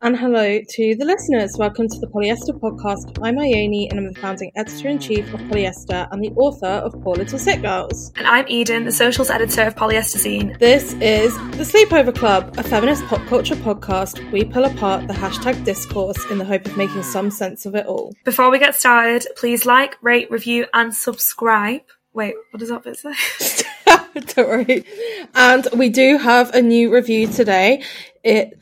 And hello to the listeners. Welcome to the Polyester Podcast. I'm Ione and I'm the founding editor in chief of Polyester and the author of Poor Little Sick Girls. And I'm Eden, the socials editor of Polyester Zine. This is The Sleepover Club, a feminist pop culture podcast. We pull apart the hashtag discourse in the hope of making some sense of it all. Before we get started, please like, rate, review, and subscribe. Wait, what does that bit say? Don't worry. And we do have a new review today. It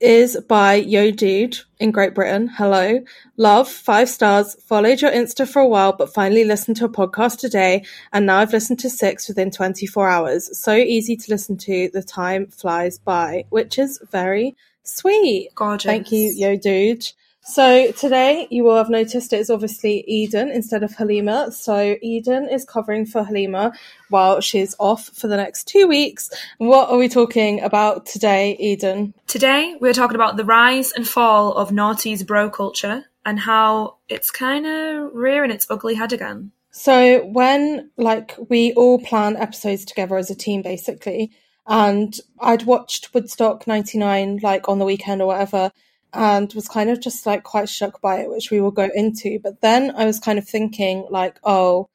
is by Yo Dude in Great Britain. Hello. Love, five stars. Followed your Insta for a while, but finally listened to a podcast today. And now I've listened to six within 24 hours. So easy to listen to. The time flies by, which is very sweet. Gorgeous. Thank you, Yo Dude. So today you will have noticed it is obviously Eden instead of Halima. So Eden is covering for Halima while she's off for the next two weeks. What are we talking about today, Eden? Today, we're talking about the rise and fall of Noughties bro culture and how it's kind of rearing its ugly head again. So when like we all plan episodes together as a team basically, and I'd watched Woodstock 99 like on the weekend or whatever and was kind of just like quite shook by it, which we will go into. But then I was kind of thinking, like, oh,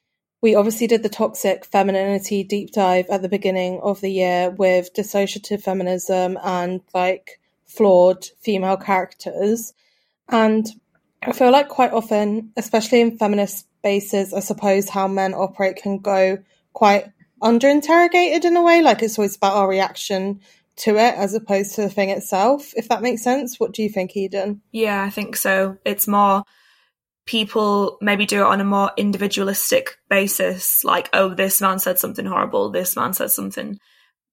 we obviously did the toxic femininity deep dive at the beginning of the year with dissociative feminism and like flawed female characters. And I feel like quite often, especially in feminist spaces, I suppose how men operate can go quite under interrogated in a way. Like it's always about our reaction to it as opposed to the thing itself, if that makes sense. What do you think, Eden? Yeah, I think so. It's more people maybe do it on a more individualistic basis, like, oh, this man said something horrible, this man said something,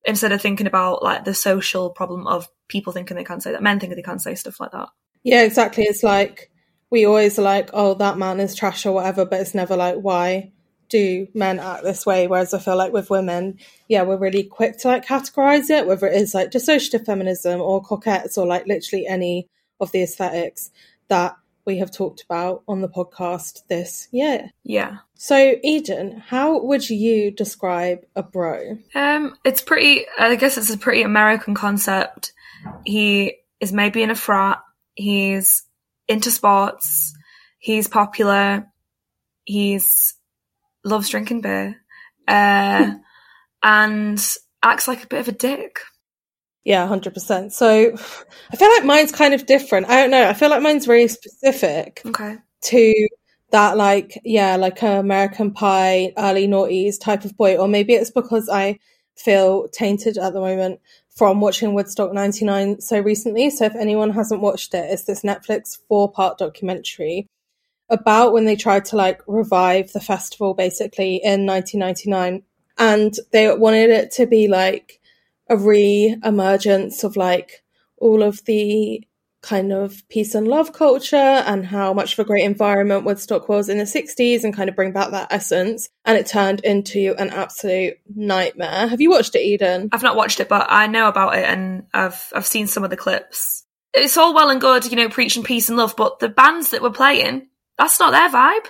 instead of thinking about like the social problem of people thinking they can't say that, men thinking they can't say stuff like that. Yeah, exactly. It's like we always like, oh, that man is trash or whatever, but it's never like, why do men act this way? Whereas I feel like with women, yeah, we're really quick to like categorize it, whether it is like dissociative feminism or coquettes or like literally any of the aesthetics that we have talked about on the podcast this year. Yeah. So, Eden, how would you describe a bro? Um, it's pretty. I guess it's a pretty American concept. He is maybe in a frat. He's into sports. He's popular. He's loves drinking beer, uh, and acts like a bit of a dick. Yeah, hundred percent. So, I feel like mine's kind of different. I don't know. I feel like mine's very specific Okay. to that, like, yeah, like a American Pie, early noughties type of boy, or maybe it's because I feel tainted at the moment from watching Woodstock 99 so recently. So if anyone hasn't watched it, it's this Netflix four part documentary about when they tried to like revive the festival basically in 1999. And they wanted it to be like a re emergence of like all of the kind of peace and love culture and how much of a great environment Woodstock was in the 60s and kind of bring back that essence. And it turned into an absolute nightmare. Have you watched it, Eden? I've not watched it, but I know about it and I've I've seen some of the clips. It's all well and good, you know, preaching peace and love, but the bands that were playing, that's not their vibe.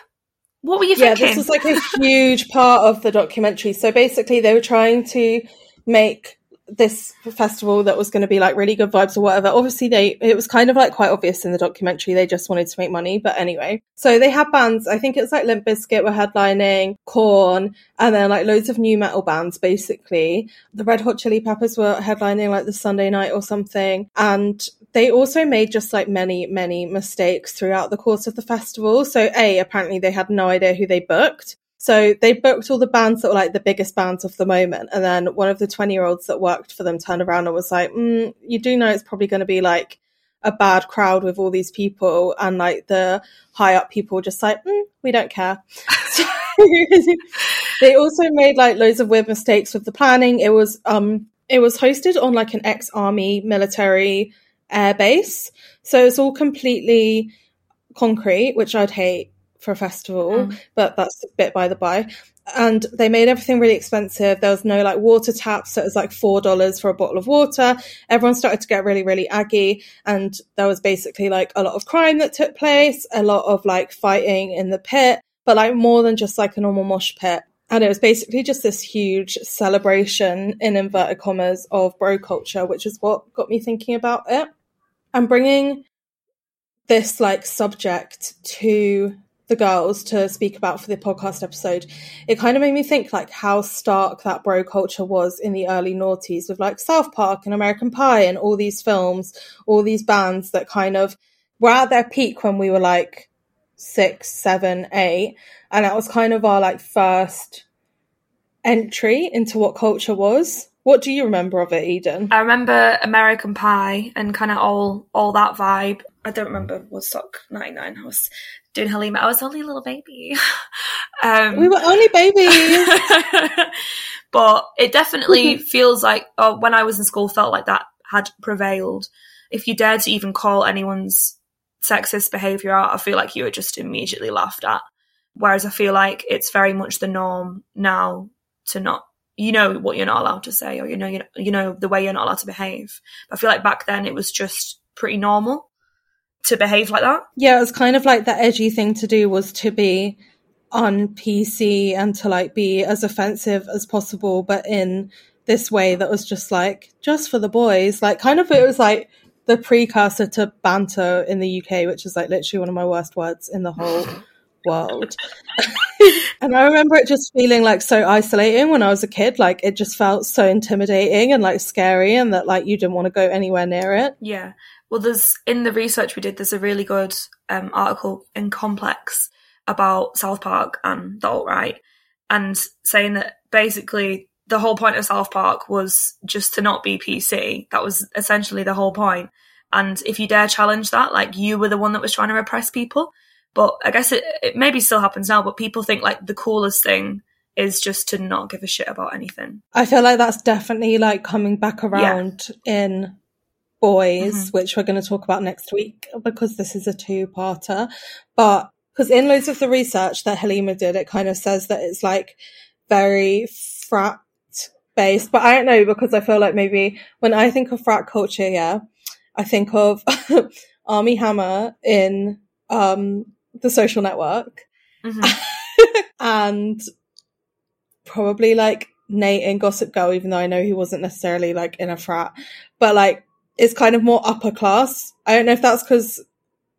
What were you yeah, thinking? this was like a huge part of the documentary. So basically, they were trying to make this festival that was going to be like really good vibes or whatever. Obviously, they it was kind of like quite obvious in the documentary they just wanted to make money. But anyway, so they had bands. I think it's like Limp Bizkit were headlining, Korn, and then like loads of nu-metal bands. Basically, the Red Hot Chili Peppers were headlining like the Sunday night or something, and they also made just like many many mistakes throughout the course of the festival. So a apparently they had no idea who they booked. So they booked all the bands that were like the biggest bands of the moment. And then one of the 20 year olds that worked for them turned around and was like, mm, you do know it's probably going to be like a bad crowd with all these people. And like the high up people just like, mm, we don't care. they also made like loads of weird mistakes with the planning. It was, um, it was hosted on like an ex army military air base. So it's all completely concrete, which I'd hate for a festival, mm. but that's a bit by the by. And they made everything really expensive. There was no like water taps, so it was like four dollars for a bottle of water. Everyone started to get really, really aggy, and there was basically like a lot of crime that took place, a lot of like fighting in the pit, but like more than just like a normal mosh pit. And it was basically just this huge celebration in inverted commas of bro culture, which is what got me thinking about it. And bringing this like subject to the girls to speak about for the podcast episode, it kind of made me think like how stark that bro culture was in the early noughties with like South Park and American Pie and all these films, all these bands that kind of were at their peak when we were like six, seven, eight. And that was kind of our like first entry into what culture was. What do you remember of it, Eden? I remember American Pie and kind of all all that vibe. I don't remember Woodstock 99. I was doing Halima. I was only a little baby. um, we were only babies. but it definitely feels like oh, when I was in school, felt like that had prevailed. If you dared to even call anyone's sexist behaviour out, I feel like you were just immediately laughed at. Whereas I feel like it's very much the norm now to not, you know, what you're not allowed to say, or you know, you you know the way you're not allowed to behave. I feel like back then it was just pretty normal to behave like that. Yeah, it was kind of like the edgy thing to do was to be on PC and to like be as offensive as possible, but in this way that was just like just for the boys. Like kind of it was like the precursor to banter in the UK, which is like literally one of my worst words in the whole world. and I remember it just feeling like so isolating when I was a kid. Like it just felt so intimidating and like scary, and that like you didn't want to go anywhere near it. Yeah. Well, there's in the research we did, there's a really good um, article in Complex about South Park and the alt right, and saying that basically the whole point of South Park was just to not be PC. That was essentially the whole point. And if you dare challenge that, like you were the one that was trying to repress people. But I guess it, it maybe still happens now, but people think like the coolest thing is just to not give a shit about anything. I feel like that's definitely like coming back around yeah. in boys, mm-hmm. which we're going to talk about next week because this is a two parter. But because in loads of the research that Halima did, it kind of says that it's like very frat based. But I don't know because I feel like maybe when I think of frat culture, yeah, I think of Armie Hammer in um, The Social Network. Mm-hmm. and probably like Nate in Gossip Girl, even though I know he wasn't necessarily like in a frat, but like it's kind of more upper class. I don't know if that's because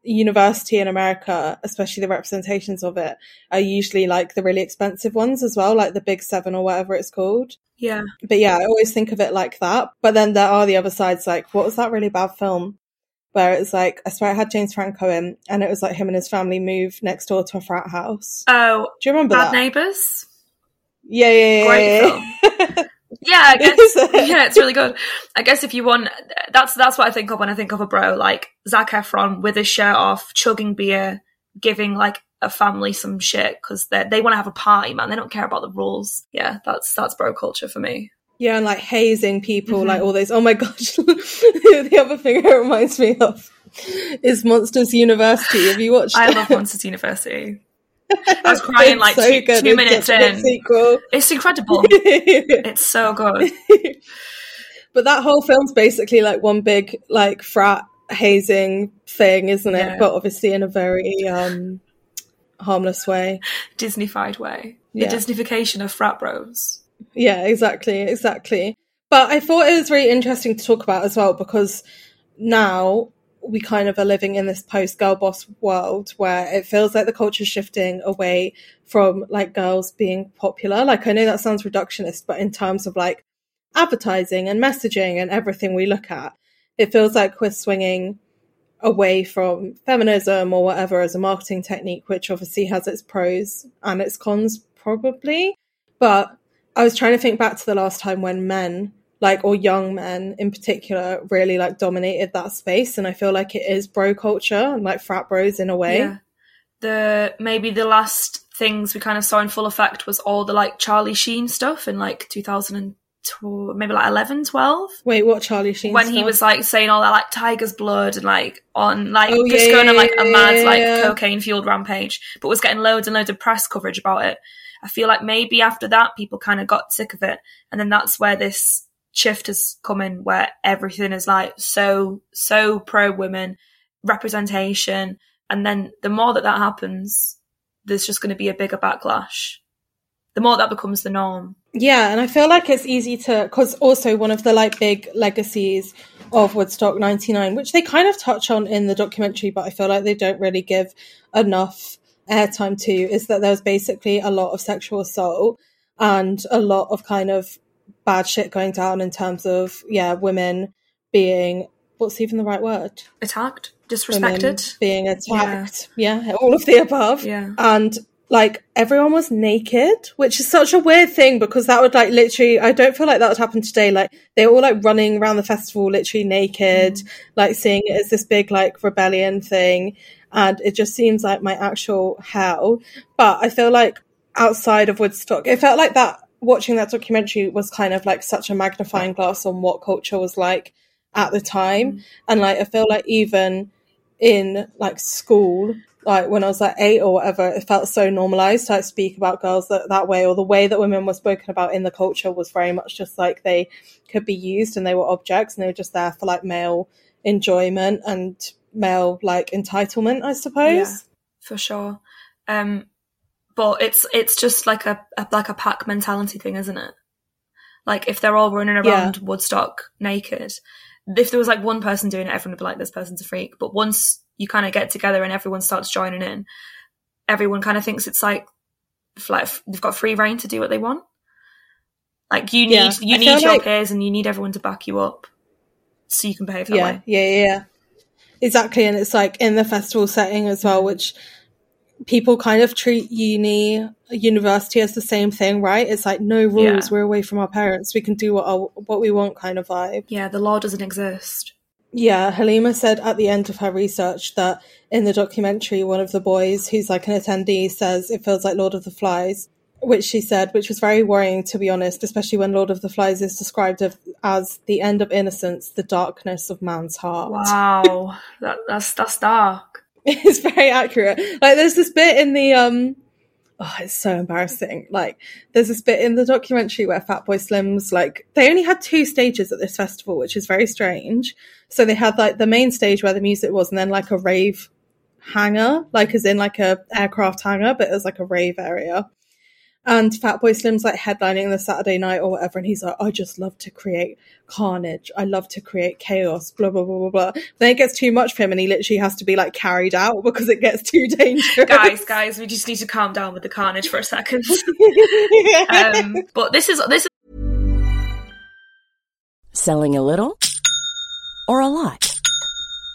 university in America, especially the representations of it, are usually like the really expensive ones as well, like the Big Seven or whatever it's called. Yeah. But yeah, I always think of it like that. But then there are the other sides, like, what was that really bad film? Where it's like, I swear it had James Franco in, and it was like him and his family move next door to a frat house. Oh. Do you remember Bad that? Neighbours? Yeah, yeah, yeah. Great yeah. film. Yeah, I guess. yeah, it's really good. I guess if you want, that's that's what I think of when I think of a bro, like Zac Efron with his shirt off, chugging beer, giving like a family some shit because they they want to have a party, man. They don't care about the rules. Yeah, that's that's bro culture for me. Yeah, and like hazing people, mm-hmm. like all those. Oh my gosh! the other thing it reminds me of is Monsters University. Have you watched? I love Monsters University. I was crying like so two, two minutes in. It's incredible. it's so good. but that whole film's basically like one big like frat hazing thing, isn't it? Yeah. But obviously in a very um harmless way. Disneyfied way. The. Disneyfication of frat bros. Yeah, exactly, exactly. But I thought it was really interesting to talk about as well because now we kind of are living in this post girl boss world where it feels like the culture is shifting away from like girls being popular. Like I know that sounds reductionist, but in terms of like advertising and messaging and everything we look at, it feels like we're swinging away from feminism or whatever as a marketing technique, which obviously has its pros and its cons, probably. But I was trying to think back to the last time when men, like, or young men in particular, really like dominated that space. And I feel like it is bro culture and like frat bros in a way. Yeah. The maybe the last things we kind of saw in full effect was all the like Charlie Sheen stuff in like 2000 maybe like 11, 12. Wait, what Charlie Sheen? When stuff? he was like saying all that like tiger's blood and like on like Oh, just yeah, going on like a mad yeah, like yeah. cocaine fueled rampage, but was getting loads and loads of press coverage about it. I feel like maybe after that people kind of got sick of it, and then that's where this shift has come in, where everything is like so so pro women representation, and then the more that that happens, there's just going to be a bigger backlash. The more that becomes the norm. Yeah, and I feel like it's easy to because also one of the like big legacies of Woodstock '99, which they kind of touch on in the documentary, but I feel like they don't really give enough airtime to, is that there was basically a lot of sexual assault and a lot of kind of bad shit going down in terms of yeah, women being what's even the right word? Attacked, Women disrespected. being attacked. Yeah. all of the above. Yeah. And like everyone was naked, which is such a weird thing because that would like literally, I don't feel like that would happen today. Like they were all like running around the festival literally naked, Mm. like seeing it as this big like rebellion thing. And it just seems like my actual hell. But I feel like outside of Woodstock, it felt like that watching that documentary was kind of like such a magnifying glass on what culture was like at the time. Mm. And like I feel like even in like school, like when I was like eight or whatever, it felt so normalized to like speak about girls that, that way, or the way that women were spoken about in the culture was very much just like they could be used and they were objects and they were just there for like male enjoyment and male like entitlement, I suppose. Yeah, for sure. Um, but it's it's just like a, a like a pack mentality thing, isn't it? Like if they're all running around Woodstock naked, if there was like one person doing it, everyone would be like, "This person's a freak." But once you kind of get together and everyone starts joining in, everyone kind of thinks it's like, like they've got free reign to do what they want. Like you need Yeah, you need your like- peers and you need everyone to back you up, so you can behave that yeah, way. yeah, yeah, yeah. Exactly, and it's like in the festival setting as well, which people kind of treat uni university as the same thing, right? It's like no rules. Yeah. We're away from our parents. We can do what our, what we want, kind of vibe. Yeah, the law doesn't exist. Yeah, Halima said at the end of her research that in the documentary, one of the boys who's like an attendee says it feels like Lord of the Flies, which she said, which was very worrying to be honest, especially when Lord of the Flies is described as the end of innocence, the darkness of man's heart. Wow, that, that's that's dark. It's very accurate. Like there's this bit in the um oh it's so embarrassing. Like there's this bit in the documentary where Fatboy Slim's like they only had two stages at this festival, which is very strange. So they had like the main stage where the music was and then like a rave hangar, like as in like a aircraft hangar, but it was like a rave area. And Fatboy Slim's like headlining the Saturday night or whatever, and he's like, I just love to create carnage. I love to create chaos, blah, blah, blah, blah, blah. Then it gets too much for him, and he literally has to be like carried out because it gets too dangerous. guys, guys, we just need to calm down with the carnage for a second. um, but this is this is Selling a little or a lot?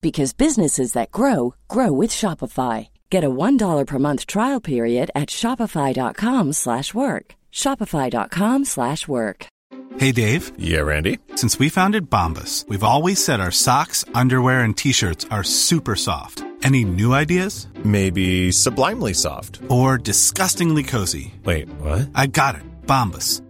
because businesses that grow grow with Shopify. Get a $1 per month trial period at shopify.com slash work. shopify.com slash work. Hey Dave, Yeah, Randy. since we founded Bombas, we've always said our socks, underwear and t-shirts are super soft. Any new ideas? Maybe sublimely soft. Or disgustingly cozy? Wait, what? I got it. Bombas.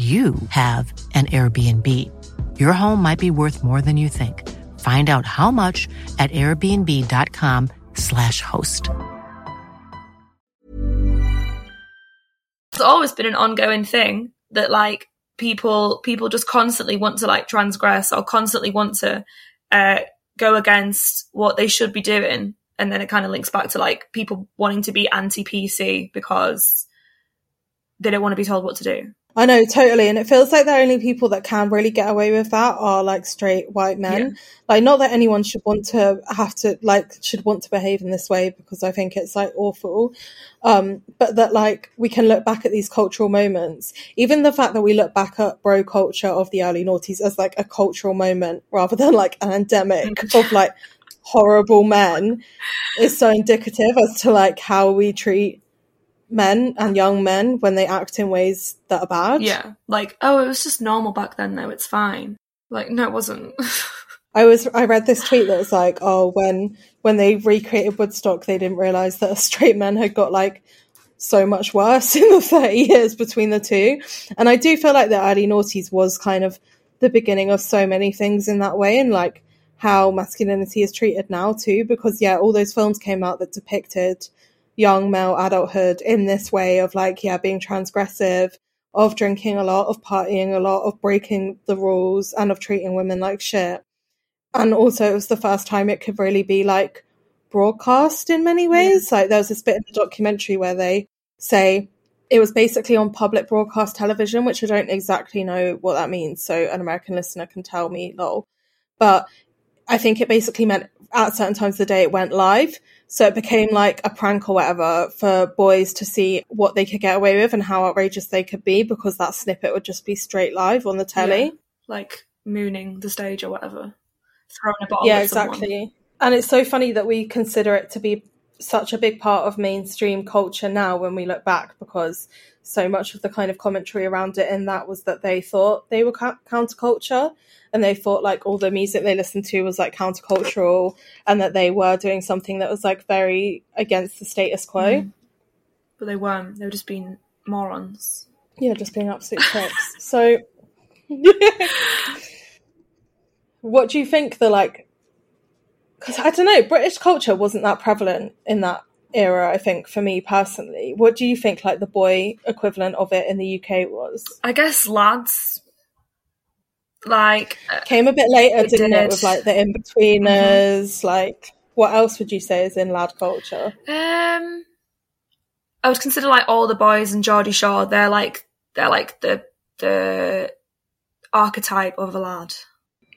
you have an Airbnb. Your home might be worth more than you think. Find out how much at airbnb.com/slash host. It's always been an ongoing thing that like people people just constantly want to like transgress or constantly want to uh, go against what they should be doing. And then it kind of links back to like people wanting to be anti PC because they don't want to be told what to do. I know, totally. And it feels like the only people that can really get away with that are like straight white men. Yeah. Like, not that anyone should want to have to, like, should want to behave in this way because I think it's like awful. Um, but that like we can look back at these cultural moments, even the fact that we look back at bro culture of the early noughties as like a cultural moment rather than like an endemic of like horrible men is so indicative as to like how we treat men and young men when they act in ways that are bad. Yeah. Like, oh, it was just normal back then, though. It's fine. Like, no, it wasn't. I was I read this tweet that was like, oh, when when they recreated Woodstock, they didn't realize that straight men had got like so much worse in the 30 years between the two. And I do feel like the early noughties was kind of the beginning of so many things in that way and like how masculinity is treated now too because yeah, all those films came out that depicted young male adulthood in this way of like, yeah, being transgressive, of drinking a lot, of partying a lot, of breaking the rules, and of treating women like shit. And also, it was the first time it could really be like broadcast in many ways. Yeah. Like, there was this bit in the documentary where they say it was basically on public broadcast television, which I don't exactly know what that means. So, an American listener can tell me, lol. But I think it basically meant at certain times of the day it went live. So it became like a prank or whatever for boys to see what they could get away with and how outrageous they could be because that snippet would just be straight live on the telly. Yeah, like mooning the stage or whatever. Throwing a bottle. Yeah, exactly. Someone. And it's so funny that we consider it to be such a big part of mainstream culture now when we look back because so much of the kind of commentary around it in that was that they thought they were counterculture and they thought like all the music they listened to was like countercultural and that they were doing something that was like very against the status quo. Mm. But they weren't. They were just being morons. Yeah, just being absolute pricks. so, what do you think the like? Because I don't know, British culture wasn't that prevalent in that era. I think for me personally, what do you think like the boy equivalent of it in the UK was? I guess lads like uh, came a bit later, it didn't did. it? With like the Inbetweeners, mm-hmm. like what else would you say is in lad culture? Um, I would consider like all the boys and Geordie Shore. They're like they're like the the archetype of a lad.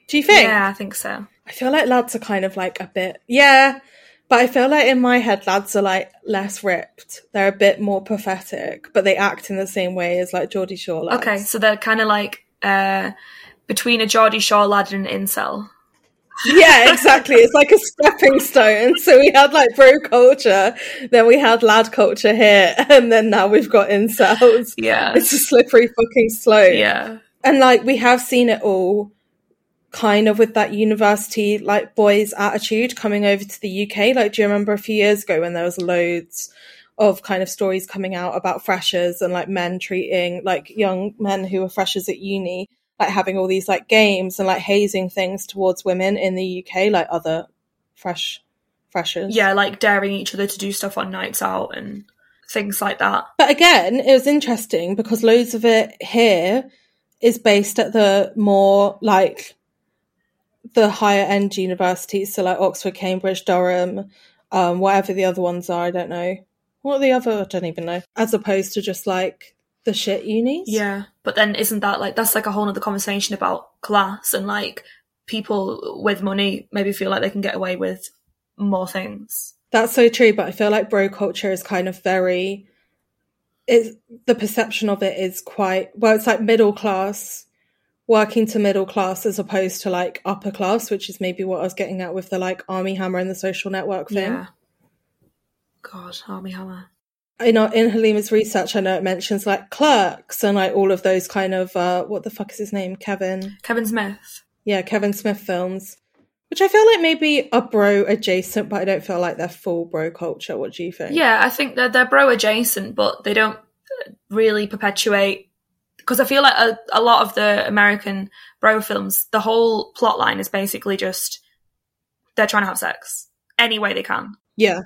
Do you think? Yeah, I think so. I feel like lads are kind of like a bit yeah, but I feel like in my head lads are like less ripped. They're a bit more pathetic, but they act in the same way as like Geordie Shore lads. Okay, so they're kind of like uh between a Geordie Shore lad and an incel. yeah, exactly. It's like a stepping stone. So we had like bro culture, then we had lad culture here, and then now we've got incels. Yeah. It's a slippery fucking slope. Yeah. And like we have seen it all kind of with that university like boys attitude coming over to the UK. Like, do you remember a few years ago when there was loads of kind of stories coming out about freshers and like men treating like young men who were freshers at uni like having all these like games and like hazing things towards women in the UK, like other fresh freshers. Yeah, like daring each other to do stuff on nights out and things like that. But again, it was interesting because loads of it here is based at the more like the higher end universities, so like Oxford, Cambridge, Durham, um, whatever the other ones are, I don't know. What are the other? I don't even know. As opposed to just like the shit unis. Yeah. But then isn't that like that's like a whole other conversation about class and like people with money maybe feel like they can get away with more things. That's so true, but I feel like bro culture is kind of very it's the perception of it is quite well, it's like middle class, working to middle class as opposed to like upper class, which is maybe what I was getting at with the like Armie Hammer and the social network thing. Yeah. God, Armie Hammer. in our, in Halima's research, I know it mentions like clerks and like all of those kind of uh, what the fuck is his name? Kevin. Kevin Smith. Yeah, Kevin Smith films, which I feel like maybe are bro adjacent, but I don't feel like they're full bro culture. What do you think? Yeah, I think that they're bro adjacent, but they don't really perpetuate. Because I feel like a, a lot of the American bro films, the whole plot line is basically just they're trying to have sex any way they can. yeah,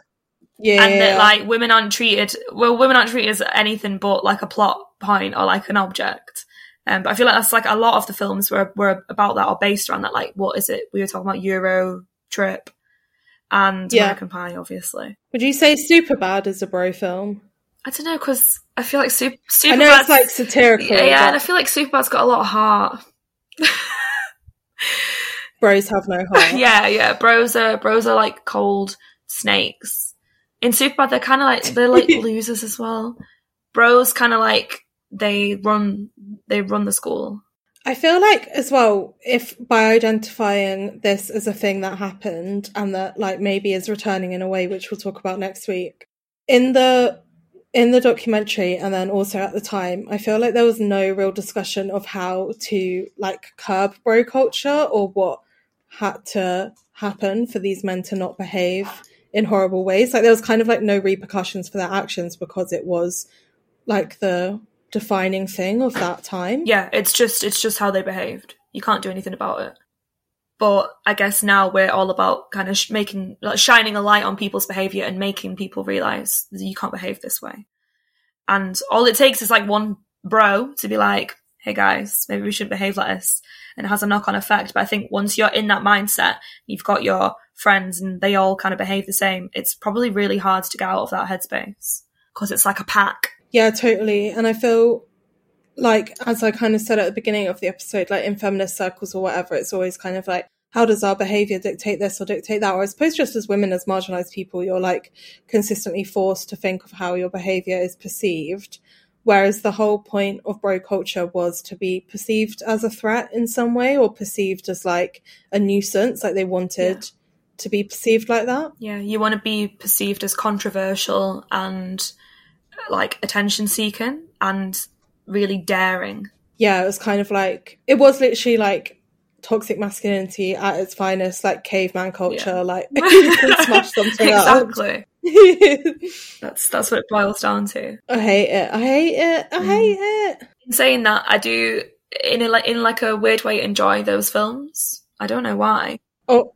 yeah. and that like women aren't treated well women aren't treated as anything but like a plot point or like an object um, but I feel like that's like a lot of the films were were about that or based around that like what is it we were talking about Euro Trip and Yeah. American Pie obviously Would you say Superbad is a bro film? I don't know because I feel like super super I know it's like satirical. yeah, yeah and I feel like Superbad's got a lot of heart bros have no heart. yeah yeah bros are bros are like cold snakes in Superbad they're kind of like they're like losers as well bros kind of like they run they run the school I feel like as well, if by identifying this as a thing that happened and that like maybe is returning in a way which we'll talk about next week. In the in the documentary and then also at the time, I feel like there was no real discussion of how to like curb bro culture or what had to happen for these men to not behave in horrible ways. Like there was kind of like no repercussions for their actions because it was like the defining thing of that time. yeah it's just it's just how they behaved you can't do anything about it but I guess now we're all about kind of sh- making like shining a light on people's behavior and making people realize you can't behave this way. And all it takes is like one bro to be like hey guys maybe we shouldn't behave like this. And it has a knock-on effect. But i think once you're in that mindset you've got your friends and they all kind of behave the same it's probably really hard to get out of that headspace because it's like a pack. Yeah, totally. And I feel like, as I kind of said at the beginning of the episode, like in feminist circles or whatever, it's always kind of like, how does our behavior dictate this or dictate that? Or I suppose just as women, as marginalized people, you're like consistently forced to think of how your behavior is perceived. Whereas the whole point of bro culture was to be perceived as a threat in some way or perceived as like a nuisance, like they wanted to be perceived like that. Yeah, you want to be perceived as controversial and like attention seeking and really daring. yeah, it was kind of like it was literally like toxic masculinity at its finest, like caveman culture, Yeah. like you can smash something up. exactly. That's that's what it boils down to. I hate it. I hate it. I Mm. hate it. In saying that, I do in a, like in like a weird way enjoy those films. I don't know why. Oh,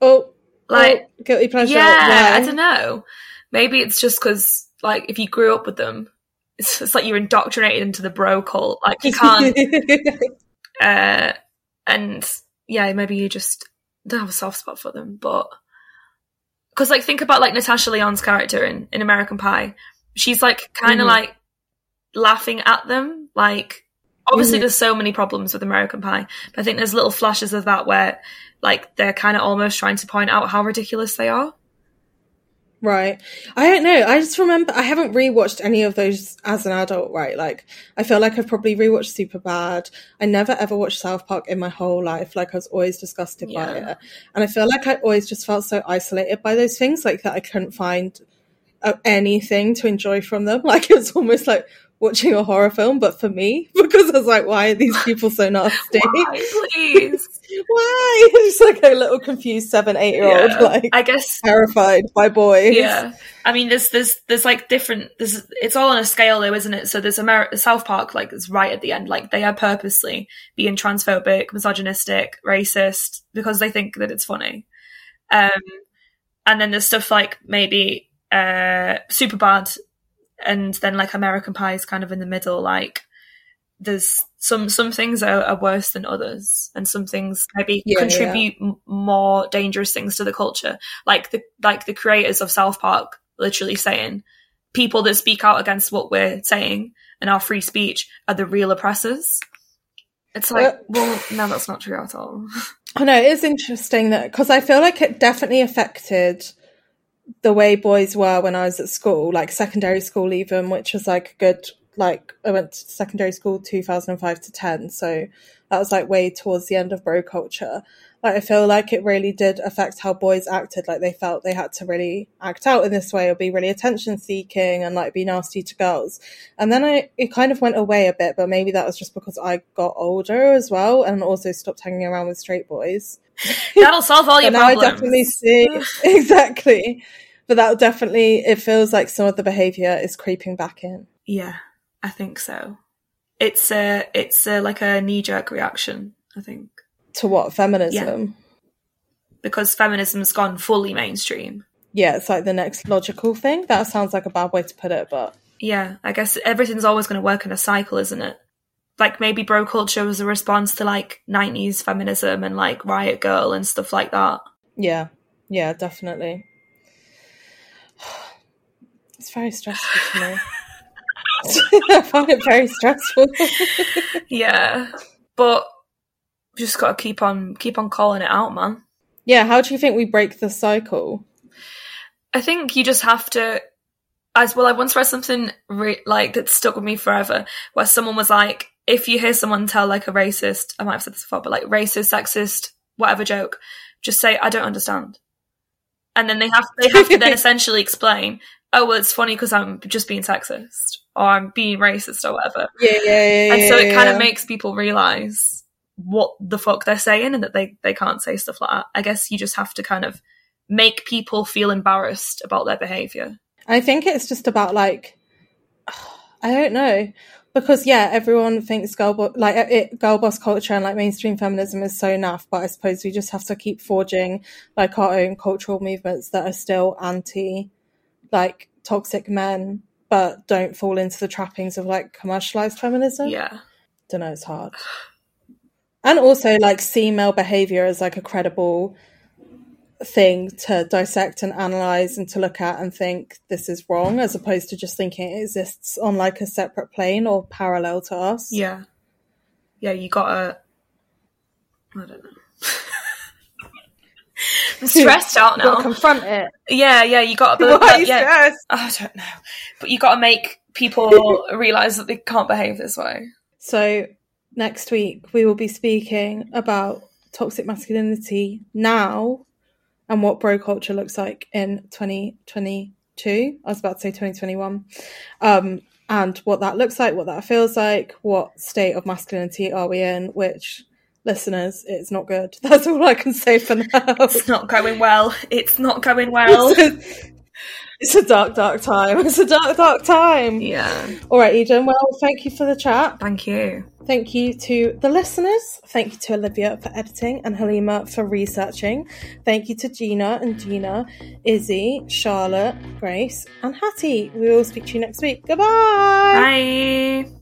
oh, Like oh, guilty pleasure. yeah, I don't know. Maybe it's just because like if you grew up with them, it's, it's like you're indoctrinated into the bro cult. Like you can't. uh, and yeah, maybe you just don't have a soft spot for them, but because like think about like Natasha Lyonne's character in in American Pie, she's like kind of Mhm. like laughing at them. Like obviously, Mhm. there's so many problems with American Pie, but I think there's little flashes of that where like they're kind of almost trying to point out how ridiculous they are. Right. I don't know. I just remember I haven't rewatched any of those as an adult, right? Like I feel like I've probably rewatched Superbad. I never ever watched South Park in my whole life. Like I was always disgusted by it. And I feel like I always just felt so isolated by those things, like that I couldn't find uh, anything to enjoy from them. Like it was almost like watching a horror film, but for me, because I was like, why are these people so nasty? Why, please? Why? Just like a little confused seven, eight year old, Yeah. like I guess terrified by boys. Yeah, I mean, there's there's there's like different. There's it's all on a scale though, isn't it? So there's Amer- South Park, like is right at the end. Like they are purposely being transphobic, misogynistic, racist because they think that it's funny. Um, and then there's stuff like maybe uh Superbad, and then like American Pie is kind of in the middle. Like there's some some things are, are worse than others, and some things maybe Yeah, contribute m- more dangerous things to the culture. Like the like the creators of South Park literally saying people that speak out against what we're saying and our free speech are the real oppressors. It's like, well, no, that's not true at all. I know it is interesting that because I feel like it definitely affected the way boys were when I was at school, like secondary school, even, which was like a good, like, I went to secondary school 2005 to 10. So that was like way towards the end of bro culture. Like, I feel like it really did affect how boys acted. Like, they felt they had to really act out in this way or be really attention seeking and like be nasty to girls. And then I, it kind of went away a bit, but maybe that was just because I got older as well and also stopped hanging around with straight boys. That'll solve all your But now problems. I definitely see exactly. But that definitely it feels like some of the behavior is creeping back in. Yeah, I think so. It's a, it's a, like a knee jerk reaction, I think, To what feminism? because feminism's gone fully mainstream. Yeah. it's like the next logical thing. That sounds like a bad way to put it, but Yeah, I guess everything's always going to work in a cycle, isn't it? Like maybe bro culture was a response to like 90s feminism and like Riot Grrrl and stuff like that. yeah, yeah, definitely. It's very stressful to me. I find it very stressful. Yeah, but just got to keep on keep on calling it out, man. yeah, how do you think we break the cycle? I think you just have to. As well, I once read something re- like that stuck with me forever, where someone was like, "If you hear someone tell like a racist, I might have said this before, but like racist, sexist, whatever joke, just say I don't understand," and then they have they have to then essentially explain, "Oh, well, it's funny because I'm just being sexist or I'm being racist or whatever," Yeah, yeah, yeah. and so it kind yeah. of makes people realize what the fuck they're saying and that they they can't say stuff like that. I guess you just have to kind of make people feel embarrassed about their behavior. I think it's just about like I don't know because yeah, everyone thinks girl bo- like uh, it, girl boss culture and like mainstream feminism is so naff, but I suppose we just have to keep forging like our own cultural movements that are still anti like toxic men, but don't fall into the trappings of like commercialized feminism. Yeah. don't know, it's hard. And also like see male behavior as like a credible thing to dissect and analyze and to look at and think this is wrong as opposed to just thinking it exists on like a separate plane or parallel to us. Yeah. Yeah, you gotta. I don't know. I'm stressed out now. confront it. Yeah, yeah, you gotta. Why are yeah, stressed? I don't know, but you gotta make people realize that they can't behave this way. So next week we will be speaking about toxic masculinity now and what bro culture looks like in 2022. I was about to say 2021. Um, and what that looks like, what that feels like, what state of masculinity are we in, which listeners, it's not good. That's all I can say for now. It's not going well. It's not going well. it's a dark, dark time. It's a dark, dark time. yeah. All right, Eden. Well, thank you for the chat. Thank you. Thank you to the listeners. Thank you to Olivia for editing and Halima for researching. Thank you to Gina and Gina, Izzy, Charlotte, Grace, and Hattie. We will speak to you next week. Goodbye. Bye.